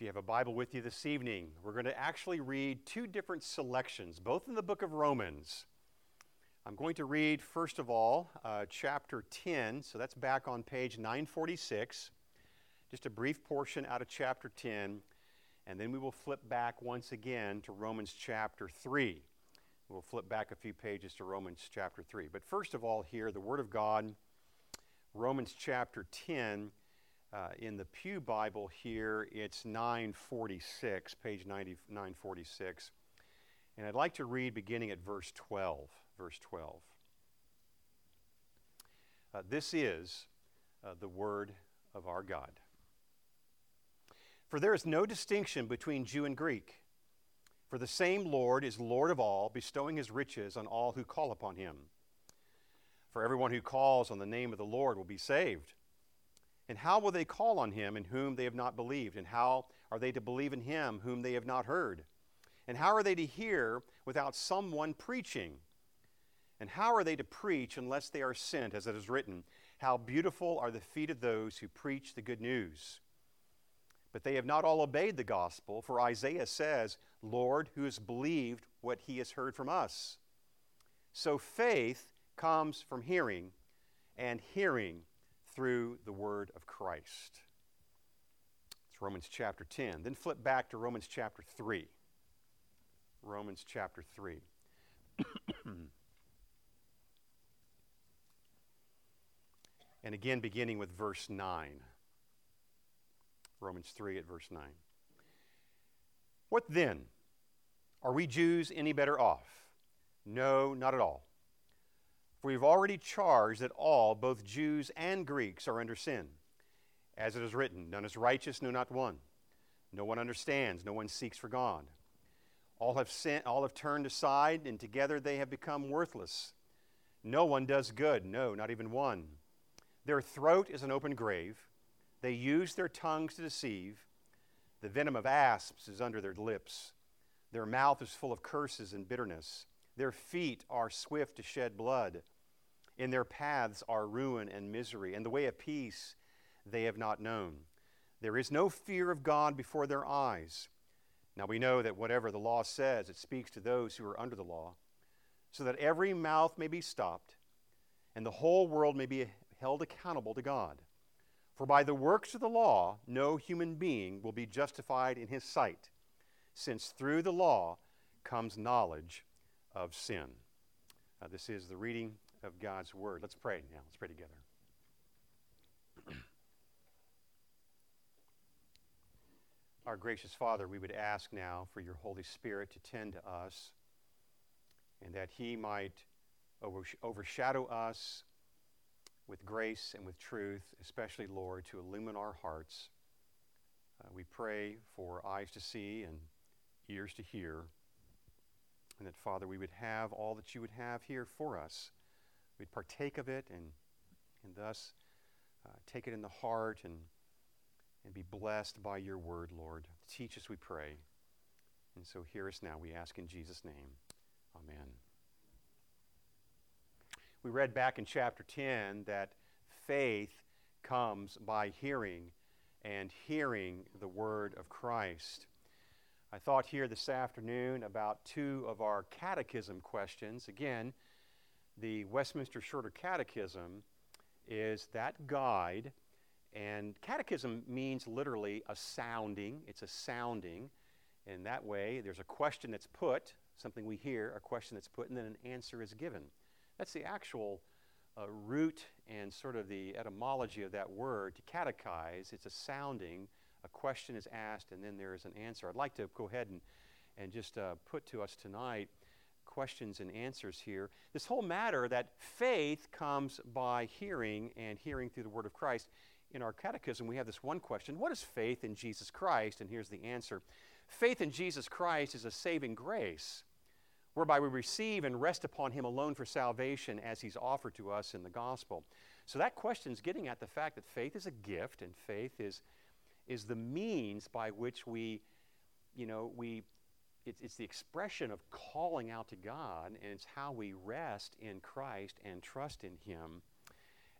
If you have a Bible with you this evening, we're going to actually read two different selections, both in the book of Romans. I'm going to read, first of all, uh, chapter 10, so that's back on page 946, just a brief portion out of chapter 10, and then we will flip back once again to Romans chapter 3. We'll flip back a few pages to Romans chapter 3. But first of all, here, the Word of God, Romans chapter 10 uh, in the Pew Bible here, it's 946, page 90, 946. And I'd like to read beginning at verse 12. Verse 12. Uh, this is uh, the word of our God. For there is no distinction between Jew and Greek. For the same Lord is Lord of all, bestowing his riches on all who call upon him. For everyone who calls on the name of the Lord will be saved. And how will they call on him in whom they have not believed? And how are they to believe in him whom they have not heard? And how are they to hear without someone preaching? And how are they to preach unless they are sent, as it is written, How beautiful are the feet of those who preach the good news? But they have not all obeyed the gospel, for Isaiah says, Lord, who has believed what he has heard from us? So faith comes from hearing, and hearing through the word of Christ. It's Romans chapter 10. Then flip back to Romans chapter 3. Romans chapter 3. and again, beginning with verse 9. Romans 3 at verse 9. What then? Are we Jews any better off? No, not at all. For we've already charged that all, both Jews and Greeks, are under sin. As it is written, none is righteous, no, not one. No one understands, no one seeks for God. All have, sin, all have turned aside, and together they have become worthless. No one does good, no, not even one. Their throat is an open grave. They use their tongues to deceive. The venom of asps is under their lips. Their mouth is full of curses and bitterness. Their feet are swift to shed blood. In their paths are ruin and misery, and the way of peace they have not known. There is no fear of God before their eyes. Now we know that whatever the law says, it speaks to those who are under the law, so that every mouth may be stopped, and the whole world may be held accountable to God. For by the works of the law, no human being will be justified in his sight, since through the law comes knowledge of sin. Uh, this is the reading of God's Word. Let's pray now. Let's pray together. Our gracious Father, we would ask now for your Holy Spirit to tend to us and that He might overshadow us with grace and with truth, especially, Lord, to illumine our hearts. Uh, we pray for eyes to see and ears to hear, and that, Father, we would have all that you would have here for us we'd partake of it and, and thus uh, take it in the heart and, and be blessed by your word, Lord. Teach us, we pray. And so hear us now, we ask in Jesus' name. Amen. We read back in chapter 10 that faith comes by hearing, and hearing the word of Christ. I thought here this afternoon about two of our catechism questions. Again, the Westminster Shorter Catechism is that guide, and catechism means literally a sounding. It's a sounding. And that way, there's a question that's put, something we hear, a question that's put, and then an answer is given. That's the actual uh, root and sort of the etymology of that word to catechize. It's a sounding, a question is asked, and then there is an answer. I'd like to go ahead and, and just uh, put to us tonight questions and answers here. This whole matter that faith comes by hearing and hearing through the Word of Christ. In our catechism, we have this one question What is faith in Jesus Christ? And here's the answer Faith in Jesus Christ is a saving grace whereby we receive and rest upon Him alone for salvation as He's offered to us in the gospel. So that question is getting at the fact that faith is a gift and faith is, is the means by which we, you know, we it's, it's the expression of calling out to God, and it's how we rest in Christ and trust in Him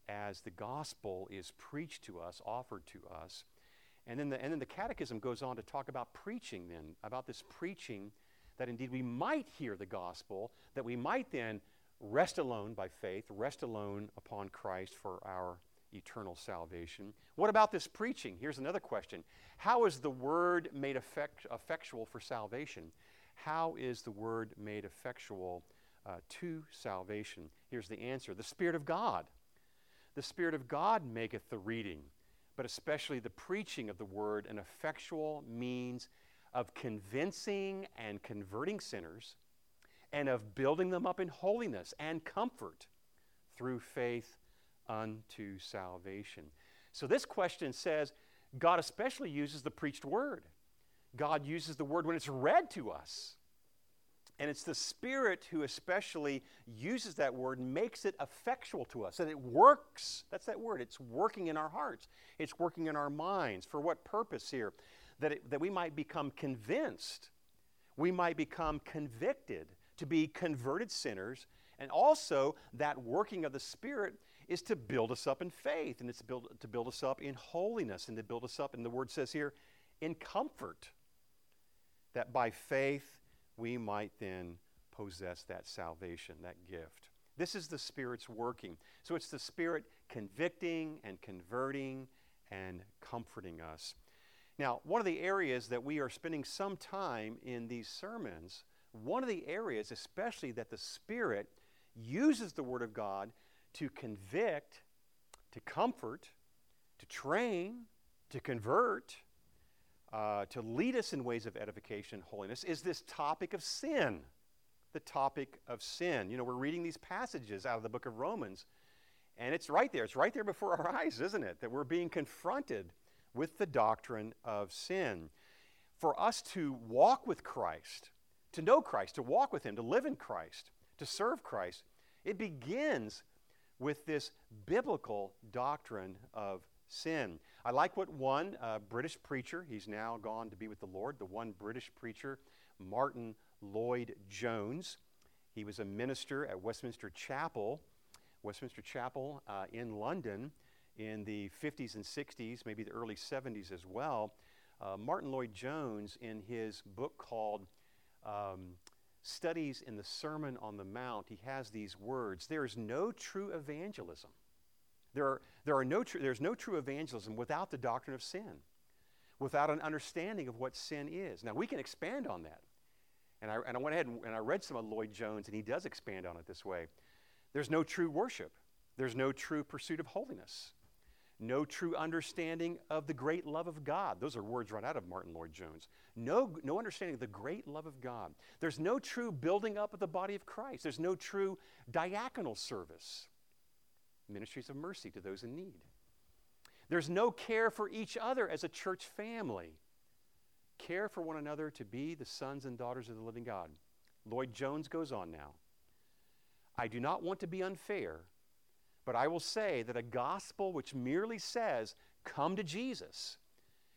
as the gospel is preached to us, offered to us. And then, the, and then the catechism goes on to talk about preaching, then, about this preaching that indeed we might hear the gospel, that we might then rest alone by faith, rest alone upon Christ for our eternal salvation. What about this preaching? Here's another question How is the word made effect, effectual for salvation? How is the word made effectual uh, to salvation? Here's the answer the Spirit of God. The Spirit of God maketh the reading, but especially the preaching of the word an effectual means of convincing and converting sinners and of building them up in holiness and comfort through faith unto salvation. So this question says God especially uses the preached word. God uses the word when it's read to us. And it's the Spirit who especially uses that word and makes it effectual to us. That it works. That's that word. It's working in our hearts, it's working in our minds. For what purpose here? That, it, that we might become convinced, we might become convicted to be converted sinners, and also that working of the Spirit is to build us up in faith, and it's to build, to build us up in holiness, and to build us up, and the word says here, in comfort. That by faith we might then possess that salvation, that gift. This is the Spirit's working. So it's the Spirit convicting and converting and comforting us. Now, one of the areas that we are spending some time in these sermons, one of the areas, especially that the Spirit uses the Word of God to convict, to comfort, to train, to convert, uh, to lead us in ways of edification holiness is this topic of sin. The topic of sin. You know, we're reading these passages out of the book of Romans, and it's right there. It's right there before our eyes, isn't it? That we're being confronted with the doctrine of sin. For us to walk with Christ, to know Christ, to walk with Him, to live in Christ, to serve Christ, it begins with this biblical doctrine of sin. I like what one uh, British preacher, he's now gone to be with the Lord, the one British preacher, Martyn Lloyd-Jones. He was a minister at Westminster Chapel, Westminster Chapel uh, in London in the 50s and 60s, maybe the early 70s as well. Uh, Martyn Lloyd-Jones, in his book called um, Studies in the Sermon on the Mount, he has these words There is no true evangelism there are, there are no tr- there's no true evangelism without the doctrine of sin, without an understanding of what sin is. Now, we can expand on that. And I, and I went ahead and, and I read some of Lloyd-Jones, and he does expand on it this way. There's no true worship, there's no true pursuit of holiness, no true understanding of the great love of God. Those are words right out of Martyn Lloyd-Jones. No, no understanding of the great love of God. There's no true building up of the body of Christ. There's no true diaconal service ministries of mercy to those in need. There's no care for each other as a church family. Care for one another to be the sons and daughters of the living God. Lloyd-Jones goes on now. I do not want to be unfair, but I will say that a gospel which merely says, Come to Jesus,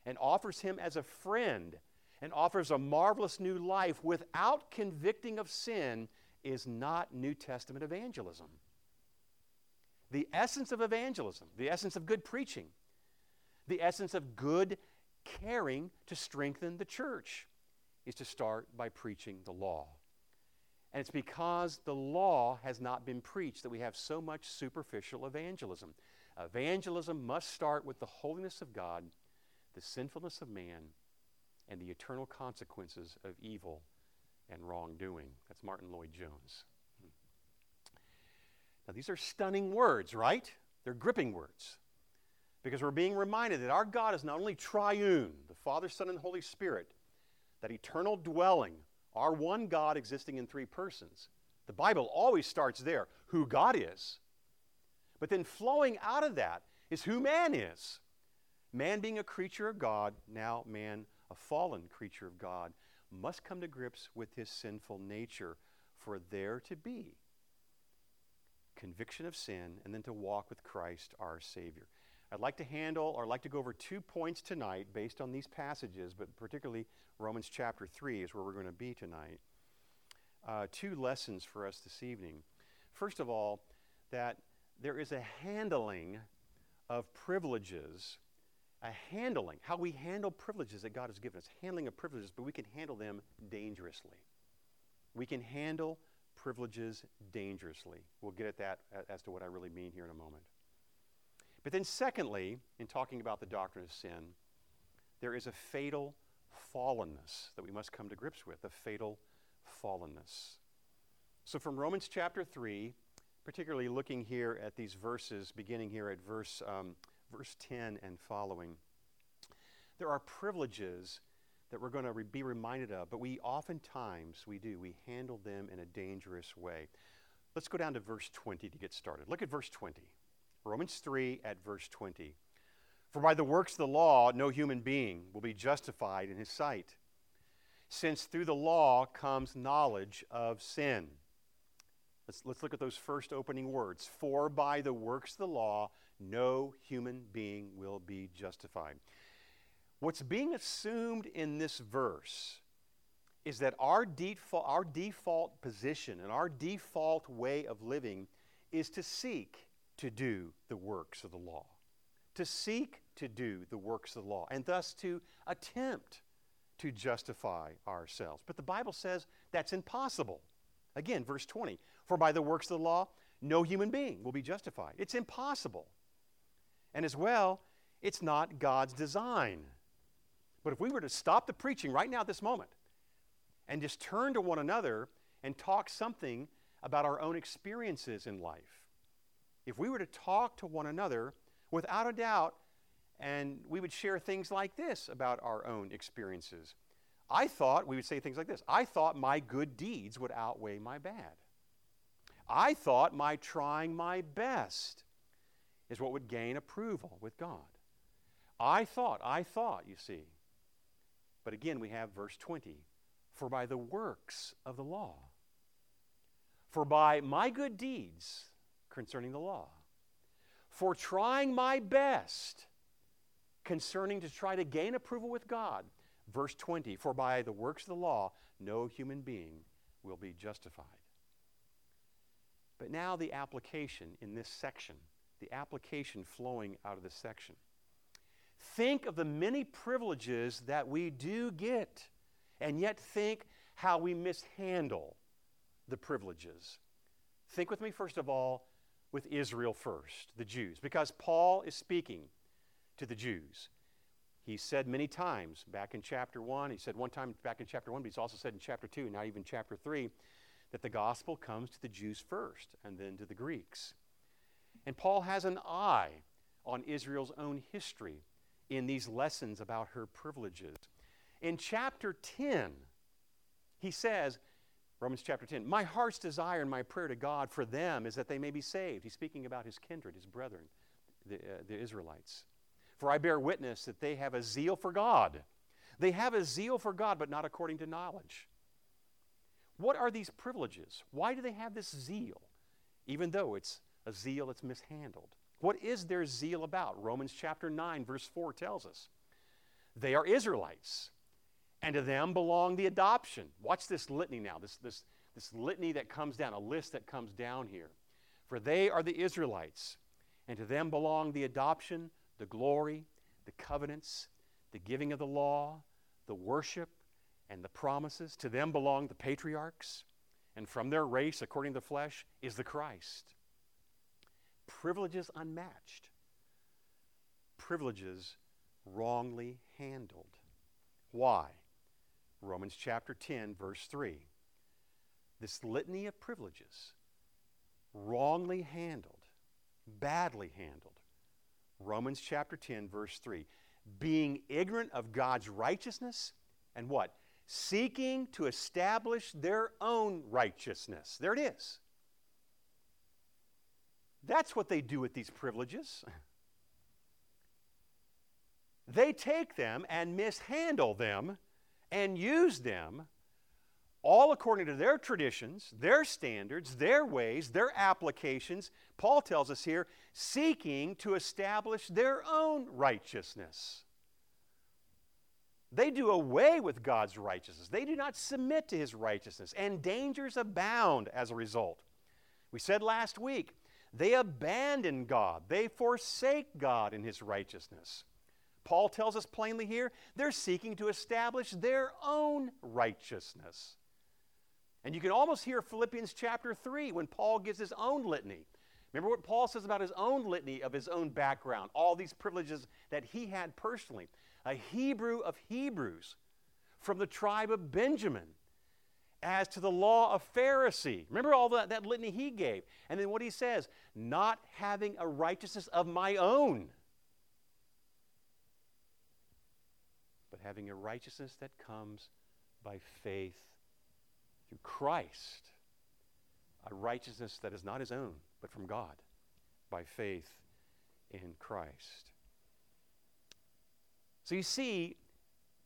and offers him as a friend, and offers a marvelous new life without convicting of sin, is not New Testament evangelism the essence of evangelism, the essence of good preaching, the essence of good caring to strengthen the church is to start by preaching the law. And it's because the law has not been preached that we have so much superficial evangelism. Evangelism must start with the holiness of God, the sinfulness of man, and the eternal consequences of evil and wrongdoing. That's Martyn Lloyd-Jones. Hmm. Now, these are stunning words, right? They're gripping words. Because we're being reminded that our God is not only triune, the Father, Son, and Holy Spirit, that eternal dwelling, our one God existing in three persons. The Bible always starts there, who God is. But then flowing out of that is who man is. Man being a creature of God, now man, a fallen creature of God, must come to grips with his sinful nature for there to be conviction of sin, and then to walk with Christ our Savior. I'd like to handle or like to go over two points tonight based on these passages, but particularly Romans chapter 3 is where we're going to be tonight. Uh, two lessons for us this evening. First of all, that there is a handling of privileges a handling, how we handle privileges that God has given us, handling of privileges, but we can handle them dangerously. We can handle privileges dangerously. We'll get at that as to what I really mean here in a moment. But then, secondly, in talking about the doctrine of sin, there is a fatal fallenness that we must come to grips with, a fatal fallenness. So, from Romans chapter 3, particularly looking here at these verses, beginning here at verse, um, verse 10 and following, there are privileges that we're going to re- be reminded of, but we oftentimes, we do, we handle them in a dangerous way. Let's go down to verse 20 to get started. Look at verse 20. Romans 3 at verse 20. For by the works of the law, no human being will be justified in his sight, since through the law comes knowledge of sin. Let's, let's look at those first opening words. For by the works of the law, no human being will be justified. What's being assumed in this verse is that our default, our default position and our default way of living is to seek to do the works of the law, to seek to do the works of the law, and thus to attempt to justify ourselves. But the Bible says that's impossible. Again, verse 20 For by the works of the law, no human being will be justified. It's impossible. And as well, it's not God's design. But if we were to stop the preaching right now at this moment and just turn to one another and talk something about our own experiences in life, if we were to talk to one another, without a doubt, and we would share things like this about our own experiences. I thought, we would say things like this I thought my good deeds would outweigh my bad. I thought my trying my best is what would gain approval with God. I thought, I thought, you see. But again, we have verse 20 For by the works of the law, for by my good deeds, concerning the law, for trying my best concerning to try to gain approval with God. Verse 20 For by the works of the law, no human being will be justified. But now the application in this section, the application flowing out of this section. Think of the many privileges that we do get, and yet think how we mishandle the privileges. Think with me, first of all, with Israel first, the Jews, because Paul is speaking to the Jews. He said many times back in chapter 1, he said one time back in chapter 1, but he's also said in chapter 2, and now even chapter 3, that the gospel comes to the Jews first and then to the Greeks. And Paul has an eye on Israel's own history in these lessons about her privileges. In chapter 10, he says, Romans chapter 10. My heart's desire and my prayer to God for them is that they may be saved. He's speaking about his kindred, his brethren, the, uh, the Israelites. For I bear witness that they have a zeal for God. They have a zeal for God, but not according to knowledge. What are these privileges? Why do they have this zeal, even though it's a zeal that's mishandled? What is their zeal about? Romans chapter 9, verse 4 tells us. They are Israelites and to them belong the adoption. Watch this litany now, this, this, this litany that comes down, a list that comes down here. For they are the Israelites, and to them belong the adoption, the glory, the covenants, the giving of the law, the worship, and the promises. To them belong the patriarchs, and from their race, according to the flesh, is the Christ. Privileges unmatched, privileges wrongly handled. Why? Romans chapter 10, verse 3. This litany of privileges, wrongly handled, badly handled. Romans chapter 10, verse 3. Being ignorant of God's righteousness and what? Seeking to establish their own righteousness. There it is. That's what they do with these privileges. They take them and mishandle them and use them all according to their traditions, their standards, their ways, their applications. Paul tells us here, seeking to establish their own righteousness. They do away with God's righteousness. They do not submit to his righteousness, and dangers abound as a result. We said last week, they abandon God, they forsake God in his righteousness. Paul tells us plainly here, they're seeking to establish their own righteousness. And you can almost hear Philippians chapter 3 when Paul gives his own litany. Remember what Paul says about his own litany of his own background, all these privileges that he had personally. A Hebrew of Hebrews from the tribe of Benjamin, as to the law of Pharisee. Remember all that, that litany he gave. And then what he says, not having a righteousness of my own, having a righteousness that comes by faith through Christ. A righteousness that is not his own, but from God by faith in Christ. So you see,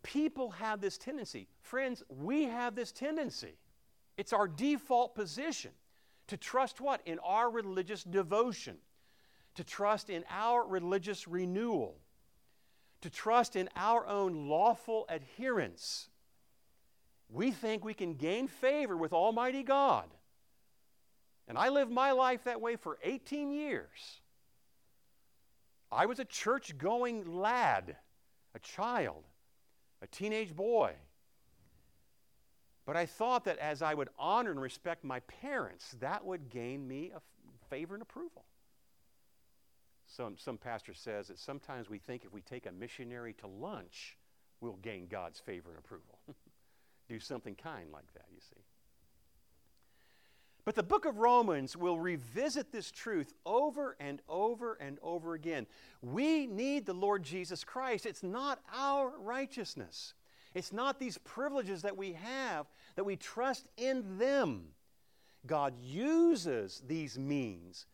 people have this tendency. Friends, we have this tendency. It's our default position to trust what? In our religious devotion, to trust in our religious renewal, to trust in our own lawful adherence. We think we can gain favor with Almighty God. And I lived my life that way for 18 years. I was a church going lad, a child a teenage boy. But I thought that as I would honor and respect my parents, that would gain me a favor and approval. Some, some pastor says that sometimes we think if we take a missionary to lunch, we'll gain God's favor and approval. Do something kind like that, you see. But the book of Romans will revisit this truth over and over and over again. We need the Lord Jesus Christ. It's not our righteousness, it's not these privileges that we have that we trust in them. God uses these means.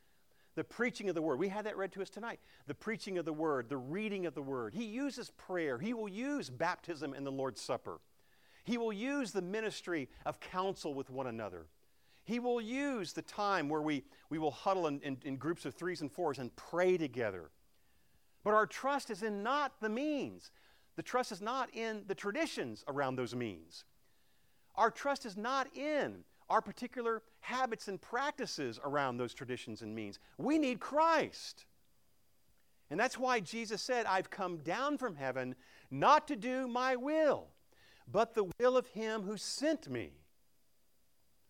The preaching of the word. We had that read to us tonight. The preaching of the word, the reading of the word. He uses prayer. He will use baptism and the Lord's Supper. He will use the ministry of counsel with one another. He will use the time where we, we will huddle in, in, in groups of threes and fours and pray together. But our trust is in not the means. The trust is not in the traditions around those means. Our trust is not in our particular habits and practices around those traditions and means. We need Christ. And that's why Jesus said, I've come down from heaven not to do my will, but the will of him who sent me.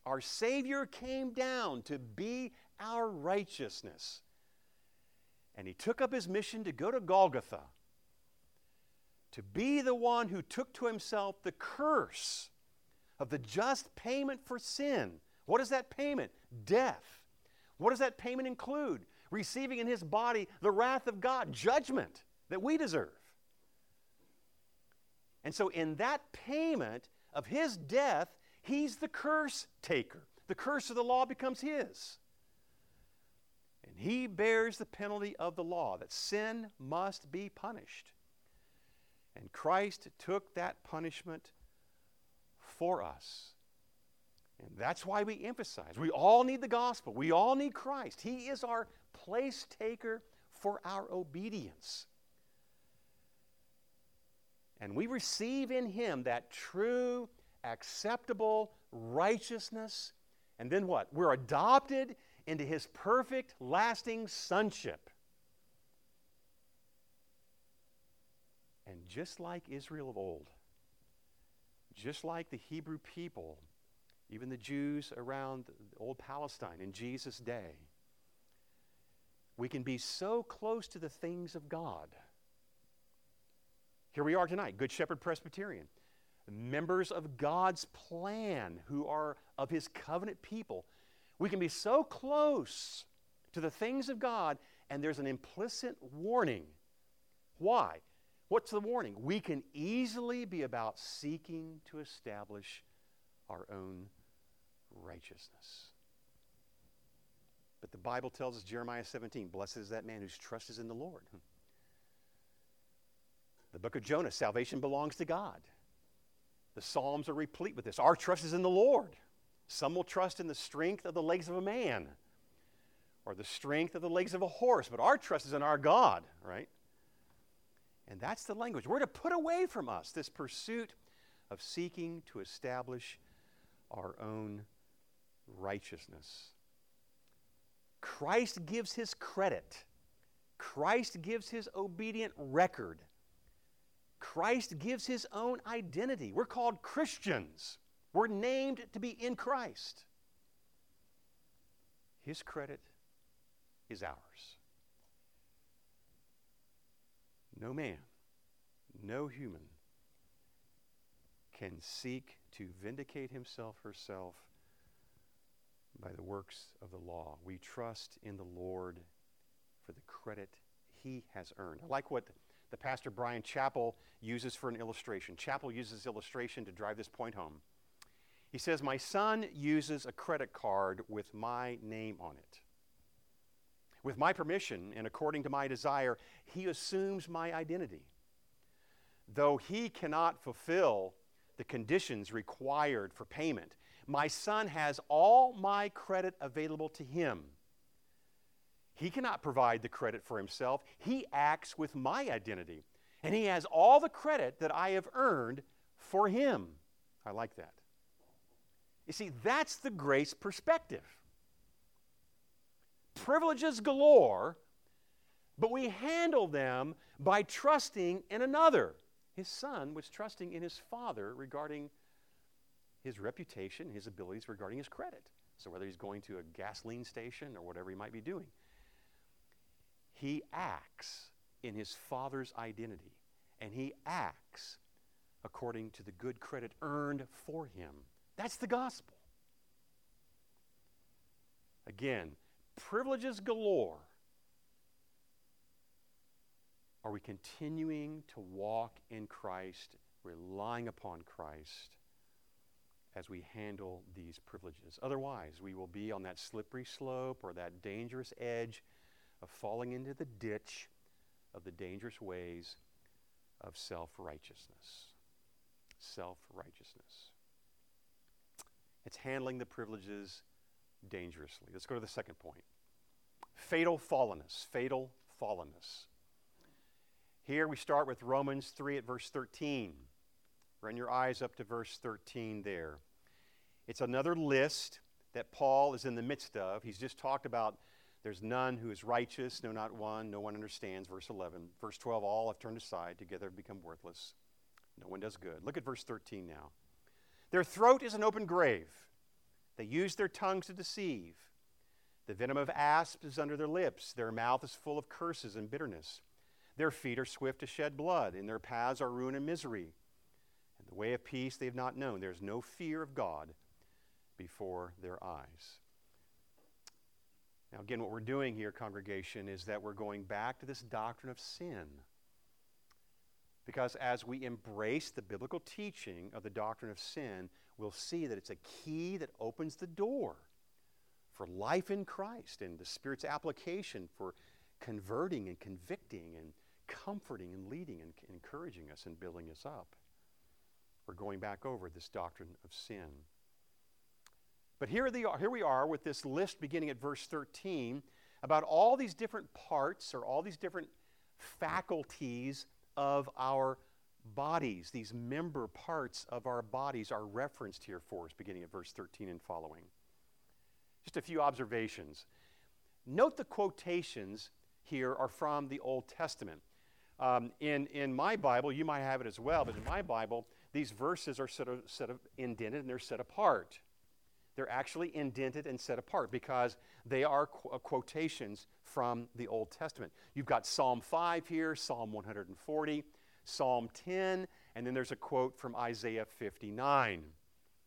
Our Savior came down to be our righteousness. And he took up his mission to go to Golgotha, to be the one who took to himself the curse of the just payment for sin. What is that payment? Death. What does that payment include? Receiving in his body the wrath of God, judgment that we deserve. And so, in that payment of his death, He's the curse taker. The curse of the law becomes his. And he bears the penalty of the law, that sin must be punished. And Christ took that punishment for us. And that's why we emphasize we all need the gospel. We all need Christ. He is our place taker for our obedience. And we receive in Him that true acceptable righteousness. And then what? We're adopted into his perfect, lasting sonship. And just like Israel of old, just like the Hebrew people, even the Jews around old Palestine in Jesus' day, we can be so close to the things of God. Here we are tonight, Good Shepherd Presbyterian members of God's plan who are of His covenant people. We can be so close to the things of God, and there's an implicit warning. Why? What's the warning? We can easily be about seeking to establish our own righteousness. But the Bible tells us, Jeremiah 17, blessed is that man whose trust is in the Lord. Hmm. The book of Jonah, salvation belongs to God. The Psalms are replete with this. Our trust is in the Lord. Some will trust in the strength of the legs of a man or the strength of the legs of a horse, but our trust is in our God, right? And that's the language. We're to put away from us this pursuit of seeking to establish our own righteousness. Christ gives his credit, Christ gives his obedient record Christ gives his own identity. We're called Christians. We're named to be in Christ. His credit is ours. No man, no human can seek to vindicate himself herself by the works of the law. We trust in the Lord for the credit he has earned. I like what the pastor Brian Chapell uses for an illustration. Chapell uses illustration to drive this point home. He says, My son uses a credit card with my name on it. With my permission and according to my desire, he assumes my identity. Though he cannot fulfill the conditions required for payment, my son has all my credit available to him. He cannot provide the credit for himself. He acts with my identity, and he has all the credit that I have earned for him. I like that. You see, that's the grace perspective. Privileges galore, but we handle them by trusting in another. His son was trusting in his father regarding his reputation, his abilities regarding his credit. So, whether he's going to a gasoline station or whatever he might be doing, he acts in his father's identity, and he acts according to the good credit earned for him. That's the gospel. Again, privileges galore. Are we continuing to walk in Christ, relying upon Christ as we handle these privileges? Otherwise, we will be on that slippery slope or that dangerous edge of falling into the ditch of the dangerous ways of self righteousness. Self righteousness. It's handling the privileges dangerously. Let's go to the second point fatal fallenness. Fatal fallenness. Here we start with Romans 3 at verse 13. Run your eyes up to verse 13 there. It's another list that Paul is in the midst of. He's just talked about there's none who is righteous, no, not one. No one understands. Verse 11. Verse 12, all have turned aside. Together have become worthless. No one does good. Look at verse 13 now. Their throat is an open grave. They use their tongues to deceive. The venom of asps is under their lips. Their mouth is full of curses and bitterness. Their feet are swift to shed blood. In their paths are ruin and misery. And the way of peace they have not known. There is no fear of God before their eyes. Now, again, what we're doing here, congregation, is that we're going back to this doctrine of sin. Because as we embrace the biblical teaching of the doctrine of sin, we'll see that it's a key that opens the door for life in Christ and the Spirit's application for converting and convicting and comforting and leading and encouraging us and building us up. We're going back over this doctrine of sin. But here, here we are with this list beginning at verse 13 about all these different parts or all these different faculties of our bodies. These member parts of our bodies are referenced here for us, beginning at verse 13 and following. Just a few observations. Note the quotations here are from the Old Testament. Um, in, in my Bible, you might have it as well, but in my Bible, these verses are set of, set of indented and they're set apart. They're actually indented and set apart because they are qu- uh, quotations from the Old Testament. You've got Psalm 5 here, Psalm 140, Psalm 10, and then there's a quote from Isaiah 59.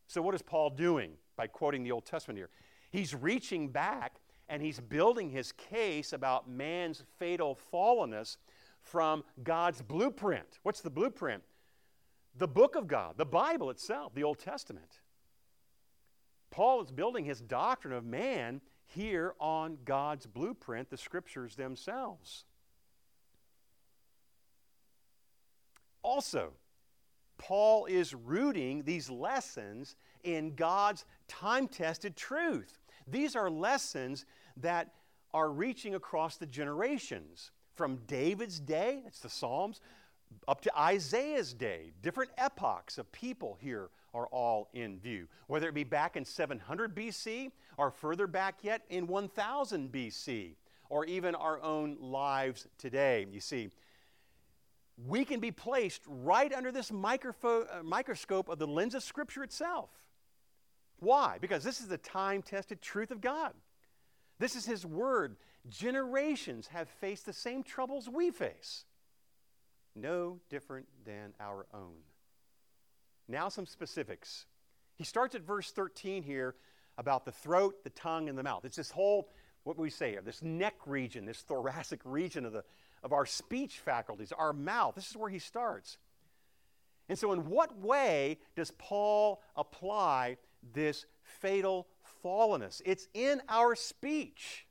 So, what is Paul doing by quoting the Old Testament here? He's reaching back and he's building his case about man's fatal fallenness from God's blueprint. What's the blueprint? The book of God, the Bible itself, the Old Testament. Paul is building his doctrine of man here on God's blueprint, the scriptures themselves. Also, Paul is rooting these lessons in God's time tested truth. These are lessons that are reaching across the generations from David's day, that's the Psalms, up to Isaiah's day. Different epochs of people here are all in view. Whether it be back in 700 BC or further back yet in 1000 BC or even our own lives today. You see, we can be placed right under this microfo- uh, microscope of the lens of Scripture itself. Why? Because this is the time tested truth of God. This is His Word. Generations have faced the same troubles we face, no different than our own. Now, some specifics. He starts at verse 13 here about the throat, the tongue, and the mouth. It's this whole, what we say here, this neck region, this thoracic region of, the, of our speech faculties, our mouth. This is where he starts. And so, in what way does Paul apply this fatal fallenness? It's in our speech,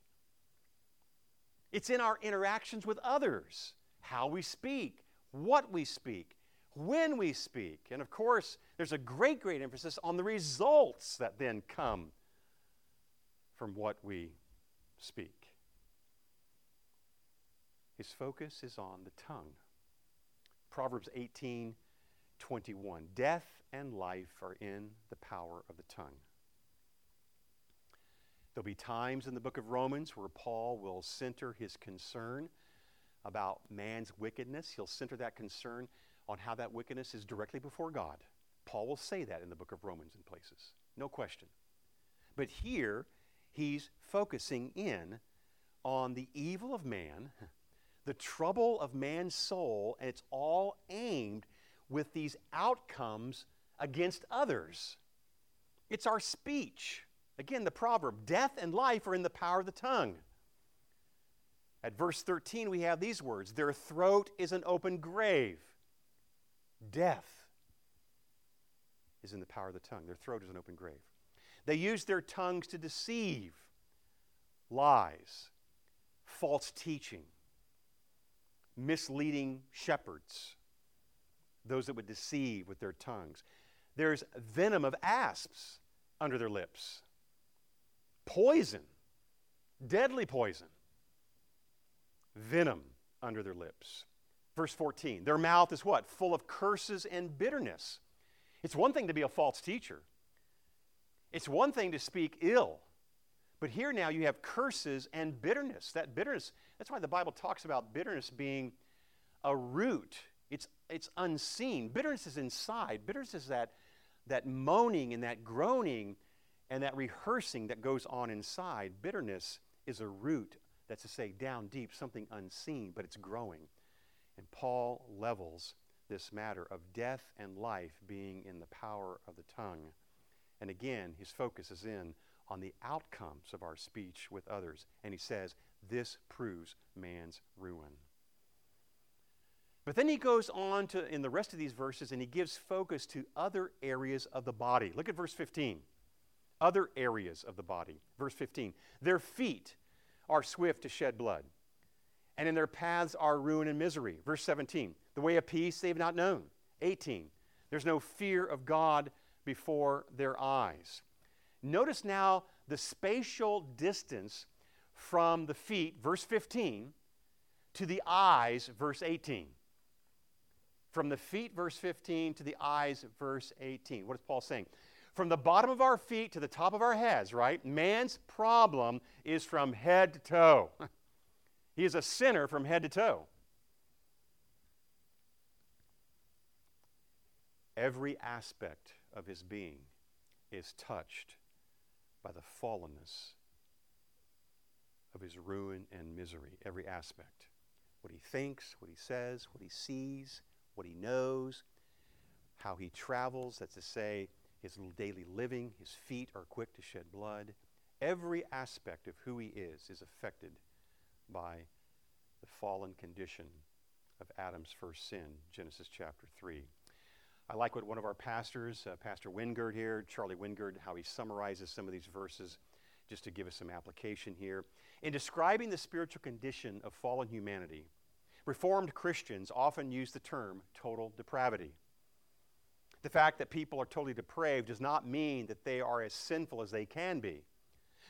it's in our interactions with others, how we speak, what we speak, when we speak. And of course, there's a great, great emphasis on the results that then come from what we speak. His focus is on the tongue. Proverbs 18 21. Death and life are in the power of the tongue. There'll be times in the book of Romans where Paul will center his concern about man's wickedness. He'll center that concern on how that wickedness is directly before God. Paul will say that in the book of Romans in places, no question. But here, he's focusing in on the evil of man, the trouble of man's soul, and it's all aimed with these outcomes against others. It's our speech. Again, the proverb death and life are in the power of the tongue. At verse 13, we have these words Their throat is an open grave. Death is in the power of the tongue. Their throat is an open grave. They use their tongues to deceive, lies, false teaching, misleading shepherds, those that would deceive with their tongues. There's venom of asps under their lips, poison, deadly poison, venom under their lips. Verse 14, their mouth is what? Full of curses and bitterness. It's one thing to be a false teacher, it's one thing to speak ill. But here now you have curses and bitterness. That bitterness, that's why the Bible talks about bitterness being a root. It's, it's unseen. Bitterness is inside. Bitterness is that, that moaning and that groaning and that rehearsing that goes on inside. Bitterness is a root, that's to say, down deep, something unseen, but it's growing. And Paul levels this matter of death and life being in the power of the tongue. And again, his focus is in on the outcomes of our speech with others. And he says, this proves man's ruin. But then he goes on to, in the rest of these verses, and he gives focus to other areas of the body. Look at verse 15. Other areas of the body. Verse 15. Their feet are swift to shed blood and in their paths are ruin and misery. Verse 17, the way of peace they have not known. 18, there's no fear of God before their eyes. Notice now the spatial distance from the feet, verse 15, to the eyes, verse 18. From the feet, verse 15, to the eyes, verse 18. What is Paul saying? From the bottom of our feet to the top of our heads, right? Man's problem is from head to toe. He is a sinner from head to toe. Every aspect of his being is touched by the fallenness of his ruin and misery. Every aspect. What he thinks, what he says, what he sees, what he knows, how he travels, that's to say, his daily living, his feet are quick to shed blood. Every aspect of who he is is affected by the fallen condition of Adam's first sin, Genesis chapter 3. I like what one of our pastors, uh, Pastor Wingard here, Charlie Wingard, how he summarizes some of these verses just to give us some application here. In describing the spiritual condition of fallen humanity, Reformed Christians often use the term total depravity. The fact that people are totally depraved does not mean that they are as sinful as they can be.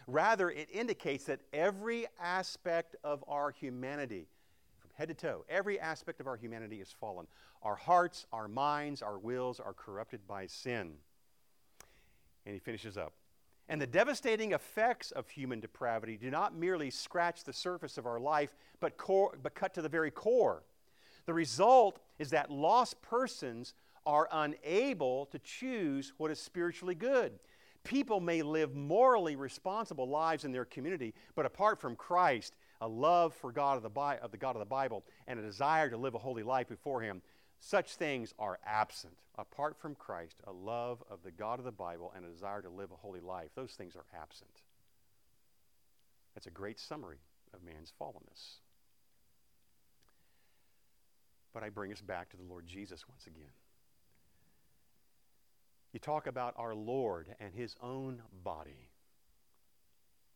Rather, it indicates that every aspect of our humanity, head to toe, every aspect of our humanity is fallen. Our hearts, our minds, our wills are corrupted by sin. And he finishes up. And the devastating effects of human depravity do not merely scratch the surface of our life, but, but cut to the very core. The result is that lost persons are unable to choose what is spiritually good. People may live morally responsible lives in their community, but apart from Christ, a love for God of the, Bi- of the God of the Bible and a desire to live a holy life before Him, such things are absent. Apart from Christ, a love of the God of the Bible and a desire to live a holy life, those things are absent. That's a great summary of man's fallenness. But I bring us back to the Lord Jesus once again. You talk about our Lord and his own body.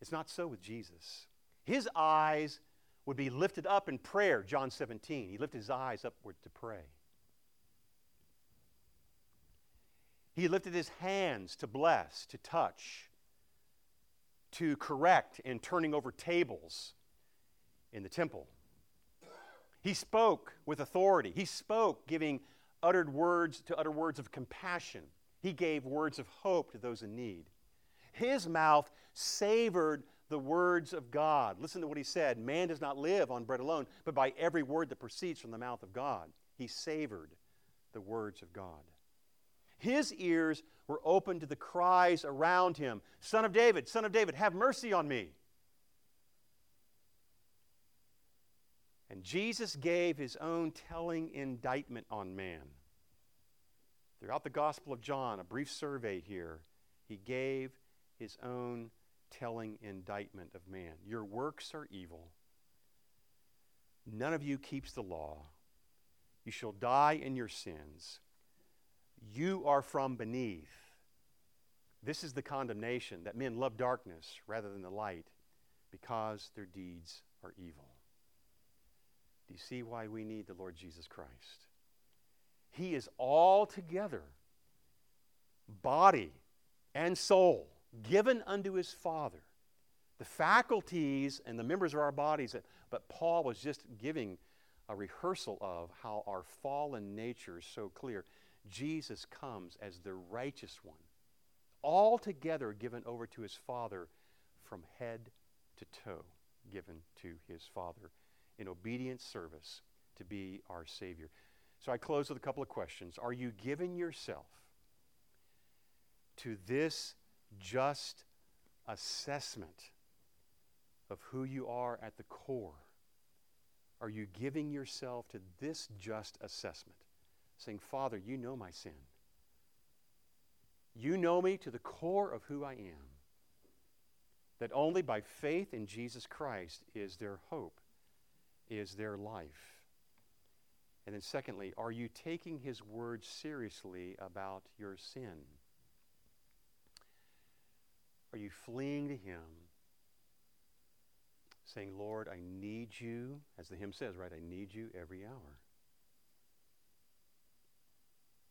It's not so with Jesus. His eyes would be lifted up in prayer, John 17. He lifted his eyes upward to pray. He lifted his hands to bless, to touch, to correct in turning over tables in the temple. He spoke with authority. He spoke giving uttered words to utter words of compassion. He gave words of hope to those in need. His mouth savored the words of God. Listen to what he said Man does not live on bread alone, but by every word that proceeds from the mouth of God. He savored the words of God. His ears were open to the cries around him Son of David, Son of David, have mercy on me. And Jesus gave his own telling indictment on man. Throughout the Gospel of John, a brief survey here, he gave his own telling indictment of man. Your works are evil. None of you keeps the law. You shall die in your sins. You are from beneath. This is the condemnation that men love darkness rather than the light because their deeds are evil. Do you see why we need the Lord Jesus Christ? He is altogether body and soul given unto his Father. The faculties and the members of our bodies, that, but Paul was just giving a rehearsal of how our fallen nature is so clear. Jesus comes as the righteous one, altogether given over to his Father from head to toe, given to his Father in obedient service to be our Savior. So I close with a couple of questions. Are you giving yourself to this just assessment of who you are at the core? Are you giving yourself to this just assessment? Saying, Father, you know my sin. You know me to the core of who I am. That only by faith in Jesus Christ is there hope, is there life. And then, secondly, are you taking his word seriously about your sin? Are you fleeing to him, saying, Lord, I need you, as the hymn says, right? I need you every hour.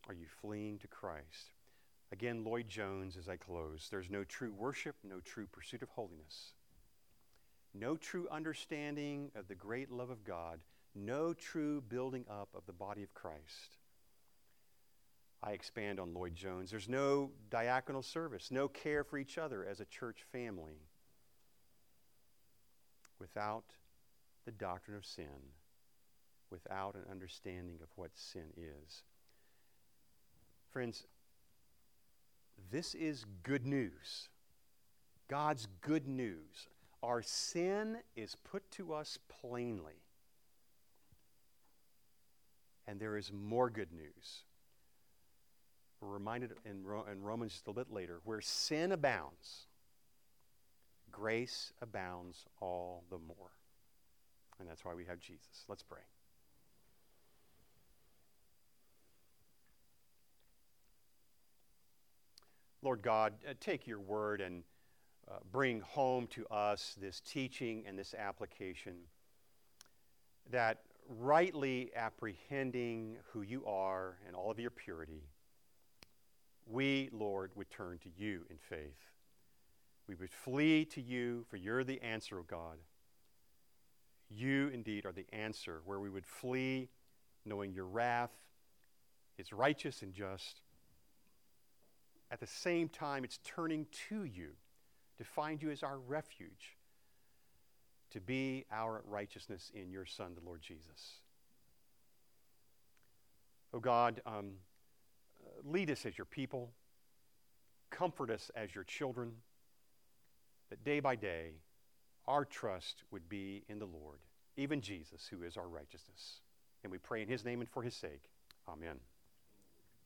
Are you fleeing to Christ? Again, Lloyd Jones, as I close, there's no true worship, no true pursuit of holiness, no true understanding of the great love of God no true building up of the body of Christ. I expand on Lloyd Jones. There's no diaconal service, no care for each other as a church family without the doctrine of sin, without an understanding of what sin is. Friends, this is good news. God's good news. Our sin is put to us plainly. And there is more good news. We're reminded in, in Romans just a little bit later where sin abounds, grace abounds all the more. And that's why we have Jesus. Let's pray. Lord God, uh, take your word and uh, bring home to us this teaching and this application that rightly apprehending who you are and all of your purity, we, Lord, would turn to you in faith. We would flee to you, for you're the answer, O God. You indeed are the answer, where we would flee knowing your wrath is righteous and just. At the same time, it's turning to you to find you as our refuge to be our righteousness in your Son, the Lord Jesus. Oh God, um, lead us as your people, comfort us as your children, that day by day our trust would be in the Lord, even Jesus, who is our righteousness. And we pray in his name and for his sake. Amen.